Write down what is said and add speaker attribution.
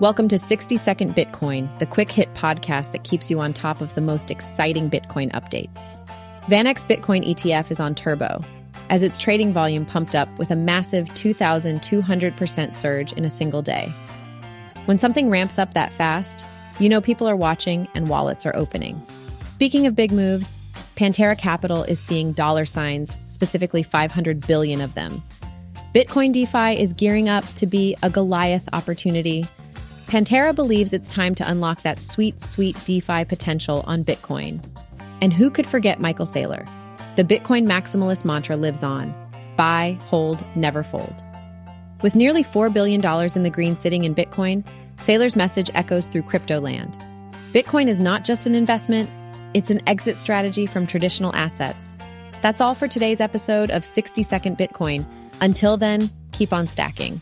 Speaker 1: Welcome to 60 Second Bitcoin, the quick hit podcast that keeps you on top of the most exciting Bitcoin updates. VanEck Bitcoin ETF is on turbo as its trading volume pumped up with a massive 2,200% surge in a single day. When something ramps up that fast, you know people are watching and wallets are opening. Speaking of big moves, Pantera Capital is seeing dollar signs, specifically 500 billion of them. Bitcoin DeFi is gearing up to be a Goliath opportunity. Pantera believes it's time to unlock that sweet, sweet DeFi potential on Bitcoin. And who could forget Michael Saylor? The Bitcoin maximalist mantra lives on buy, hold, never fold. With nearly $4 billion in the green sitting in Bitcoin, Saylor's message echoes through crypto land. Bitcoin is not just an investment, it's an exit strategy from traditional assets. That's all for today's episode of 60 Second Bitcoin. Until then, keep on stacking.